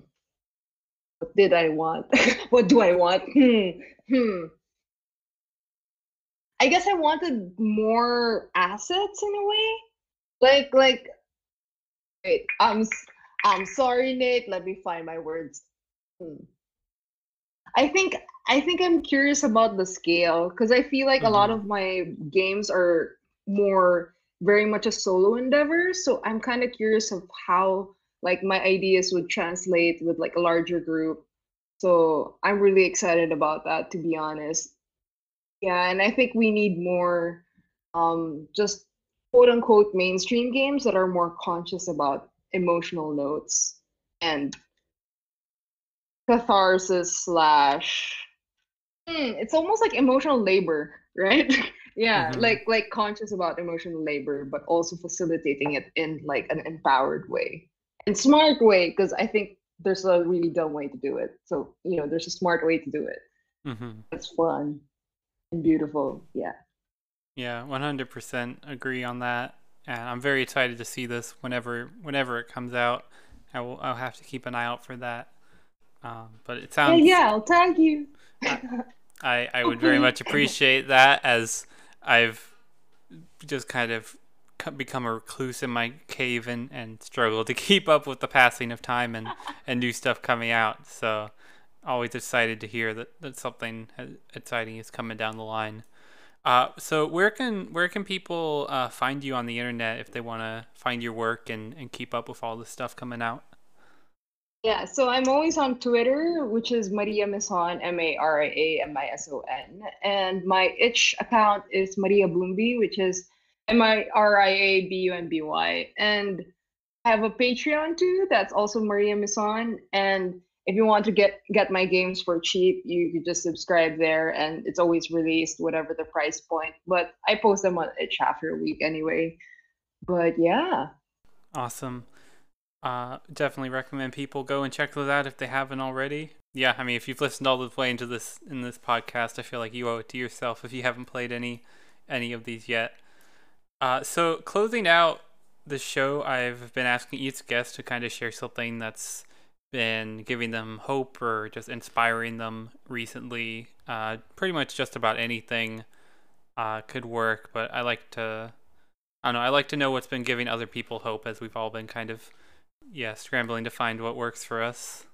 What did I want? [laughs] what do I want? Hmm. Hmm. I guess I wanted more assets in a way. Like like wait, I'm I'm sorry, Nate. Let me find my words. Hmm. I think I think I'm curious about the scale because I feel like mm-hmm. a lot mm-hmm. of my games are more very much a solo endeavor. So I'm kind of curious of how like my ideas would translate with like a larger group so i'm really excited about that to be honest yeah and i think we need more um just quote unquote mainstream games that are more conscious about emotional notes and catharsis slash hmm, it's almost like emotional labor [laughs] right yeah mm-hmm. like like conscious about emotional labor but also facilitating it in like an empowered way and smart way because I think there's a really dumb way to do it. So you know, there's a smart way to do it. Mm-hmm. It's fun and beautiful. Yeah. Yeah, 100% agree on that. And I'm very excited to see this whenever whenever it comes out. I will I'll have to keep an eye out for that. Um, but it sounds yeah, yeah I'll tag you. I, [laughs] I, I would very much appreciate that as I've just kind of become a recluse in my cave and, and struggle to [laughs] keep up with the passing of time and, and new stuff coming out. So always excited to hear that, that something exciting is coming down the line. Uh, so where can where can people uh, find you on the internet if they want to find your work and, and keep up with all the stuff coming out? Yeah, so I'm always on Twitter, which is Maria Mison, M A R I A M I S O N, and my itch account is Maria Boombi, which is M I R I A B U N B Y. And I have a Patreon too. That's also Maria Mison. And if you want to get get my games for cheap, you could just subscribe there, and it's always released whatever the price point. But I post them on itch after a week anyway. But yeah. Awesome. Uh, definitely recommend people go and check those out if they haven't already. Yeah, I mean, if you've listened all the way into this in this podcast, I feel like you owe it to yourself if you haven't played any any of these yet. Uh, so closing out the show, I've been asking each guest to kind of share something that's been giving them hope or just inspiring them recently. Uh, pretty much just about anything uh, could work, but I like to, I don't know, I like to know what's been giving other people hope as we've all been kind of, yeah, scrambling to find what works for us.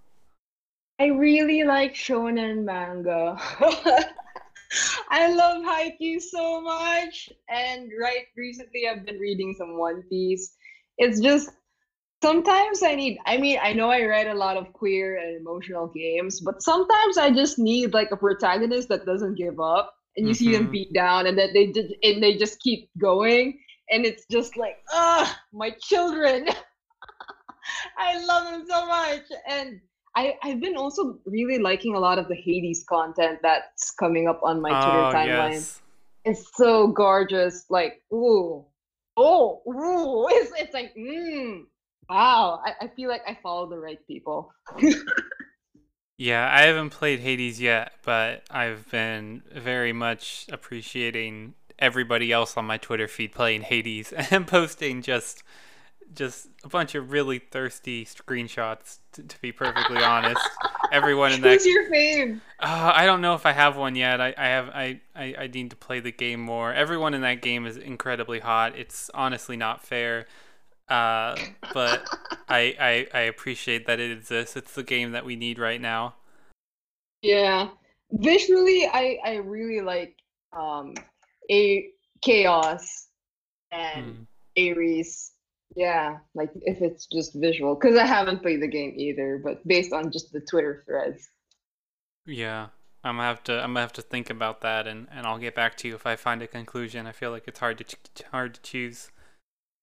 I really like shonen manga. [laughs] I love Haikyuu so much, and right recently I've been reading some One Piece. It's just sometimes I need. I mean, I know I write a lot of queer and emotional games, but sometimes I just need like a protagonist that doesn't give up, and you mm-hmm. see them mm-hmm. beat down, and that they did, and they just keep going, and it's just like, ah, my children. [laughs] I love them so much, and I, I've been also really liking a lot of the Hades content that's coming up on my Twitter oh, timeline. Yes. It's so gorgeous. Like, ooh, oh, ooh. [laughs] It's, it's like, mm, wow. I, I feel like I follow the right people. [laughs] yeah, I haven't played Hades yet, but I've been very much appreciating everybody else on my Twitter feed playing Hades [laughs] and posting just just a bunch of really thirsty screenshots. To, to be perfectly honest, everyone in that. Who's your fave? Uh, I don't know if I have one yet. I, I have I, I I need to play the game more. Everyone in that game is incredibly hot. It's honestly not fair. Uh, but I, I I appreciate that it exists. It's the game that we need right now. Yeah, visually, I I really like um a chaos and hmm. Ares yeah, like if it's just visual, because I haven't played the game either, but based on just the Twitter threads. Yeah, I'm gonna have to I'm gonna have to think about that, and, and I'll get back to you if I find a conclusion. I feel like it's hard to ch- hard to choose.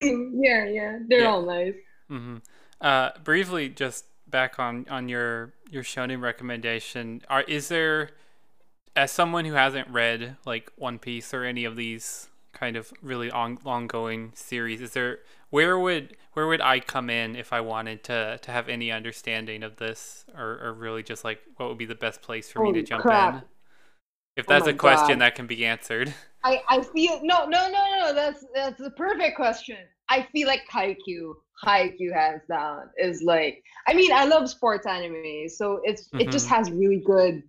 [laughs] yeah, yeah, they're yeah. all nice. Mm-hmm. Uh, briefly, just back on on your your shonen recommendation, are is there as someone who hasn't read like One Piece or any of these kind of really on, ongoing series, is there where would where would I come in if I wanted to to have any understanding of this, or, or really just like what would be the best place for Holy me to jump crap. in? If that's oh a question God. that can be answered. I, I feel no no no no that's that's a perfect question. I feel like Haikyuu, Haikyuu hands down is like I mean I love sports anime, so it's mm-hmm. it just mm-hmm. has really good.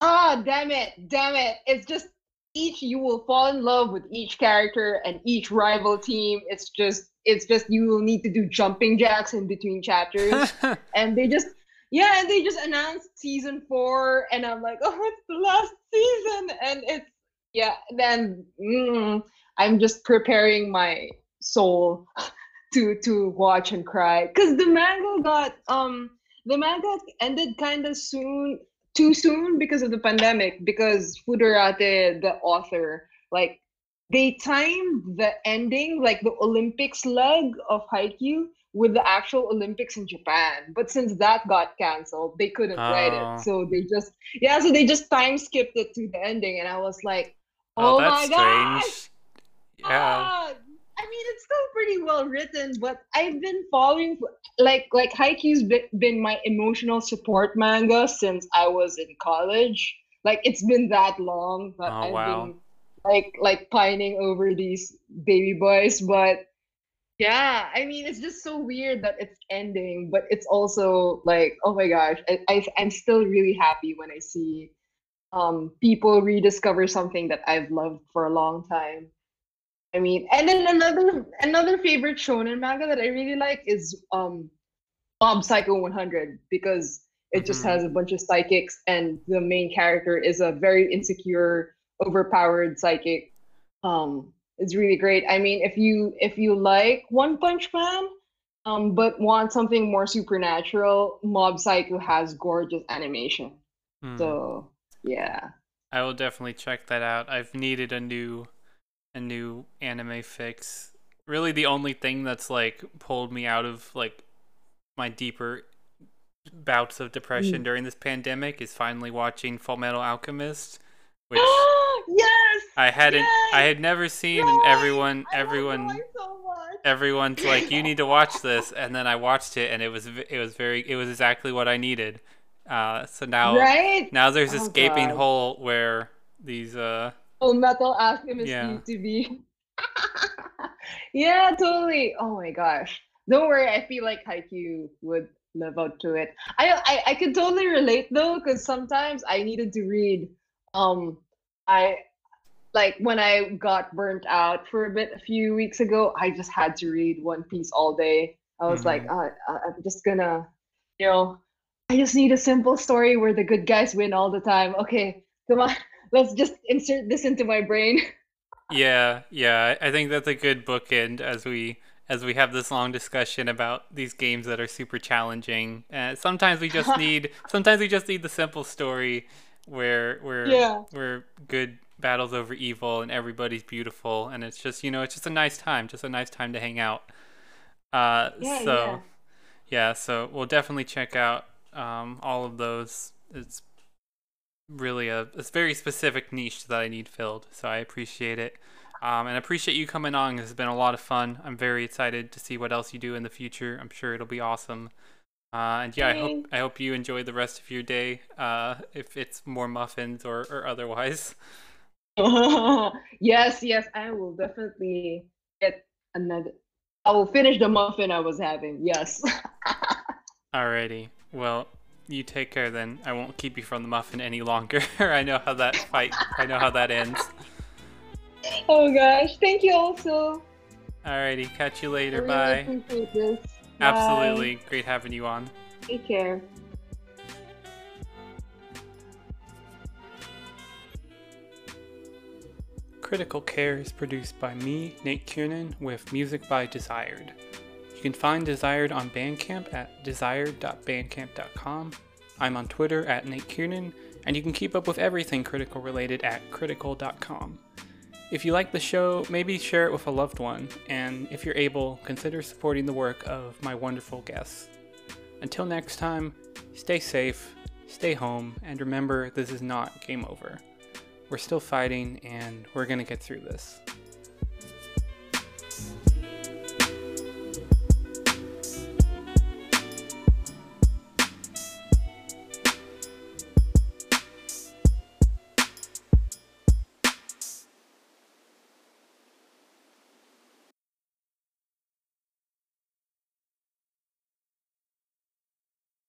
Ah, damn it, damn it! It's just each you will fall in love with each character and each rival team. It's just it's just you will need to do jumping jacks in between chapters. [laughs] and they just yeah, and they just announced season four, and I'm like, oh, it's the last season, and it's yeah. Then mm, I'm just preparing my soul [laughs] to to watch and cry because the manga got um the manga ended kind of soon too soon because of the pandemic because Furudate, the author, like they timed the ending, like the Olympics leg of Haikyuu with the actual Olympics in Japan. But since that got canceled, they couldn't oh. write it. Oh. So they just yeah, so they just time skipped it to the ending and I was like, Oh, oh my strange. gosh. Yeah. Ah, I mean, it's still pretty well written, but I've been following like like Haikyuu's been my emotional support manga since I was in college. Like it's been that long that oh, I've wow. been like like pining over these baby boys, but yeah, I mean it's just so weird that it's ending, but it's also like oh my gosh, I, I I'm still really happy when I see um people rediscover something that I've loved for a long time. I mean, and then another another favorite shonen manga that I really like is um Mob Psycho 100 because it just mm-hmm. has a bunch of psychics and the main character is a very insecure, overpowered psychic. Um, it's really great. I mean, if you if you like One Punch Man, um, but want something more supernatural, Mob Psycho has gorgeous animation. Mm. So yeah. I will definitely check that out. I've needed a new a new anime fix. Really, the only thing that's like pulled me out of like my deeper bouts of depression Mm. during this pandemic is finally watching Full Metal Alchemist, which [gasps] yes. I hadn't, I had never seen, and everyone, everyone, so everyone's like, you need to watch this, and then I watched it, and it was, it was very, it was exactly what I needed. Uh, so now, right? now there's this Oh, gaping God. hole where these, uh, Full Metal Alchemist Yeah. used to be. [laughs] yeah, totally. Oh my gosh. Don't worry, I feel like Haikyuu would live up to it. I I, I could totally relate though, because sometimes I needed to read. Um, I like when I got burnt out for a bit a few weeks ago. I just had to read One Piece all day. I was like, Mhm. uh, I- I'm just gonna, you know, I just need a simple story where the good guys win all the time. Okay, come on, let's just insert this into my brain. [laughs] Yeah, yeah. I think that's a good bookend as we as we have this long discussion about these games that are super challenging. Uh, sometimes we [laughs] just need sometimes we just need the simple story where where Yeah. where good battles over evil and everybody's beautiful and it's just you know it's just a nice time, just a nice time to hang out. Uh, Yeah, so yeah. yeah, so we'll definitely check out um, all of those. It's really a it's very specific niche that I need filled, so I appreciate it. Um, and I appreciate you coming on. It's been a lot of fun. I'm very excited to see what else you do in the future. I'm sure it'll be awesome. Uh, and yeah, I hope I hope you enjoy the rest of your day. Uh, if it's more muffins or, or otherwise. [laughs] [laughs] yes, yes, I will definitely get another. I will finish the muffin I was having. Yes. [laughs] Alrighty. Well, you take care then. I won't keep you from the muffin any longer. [laughs] I know how that fight. I know how that ends. oh gosh, thank you also. Alrighty. Catch you later. really Bye. Absolutely. Great having you on. Take care. Critical Care is produced by me, Nate Kiernan, with music by Desired. You can find Desired on Bandcamp at desired.bandcamp.com. I'm on Twitter at Nate Kiernan, and you can keep up with everything critical related at critical.com. If you like the show, maybe share it with a loved one, and if you're able, consider supporting the work of my wonderful guests. Until next time, stay safe, stay home, and remember this is not game over. We're still fighting, and we're gonna get through this.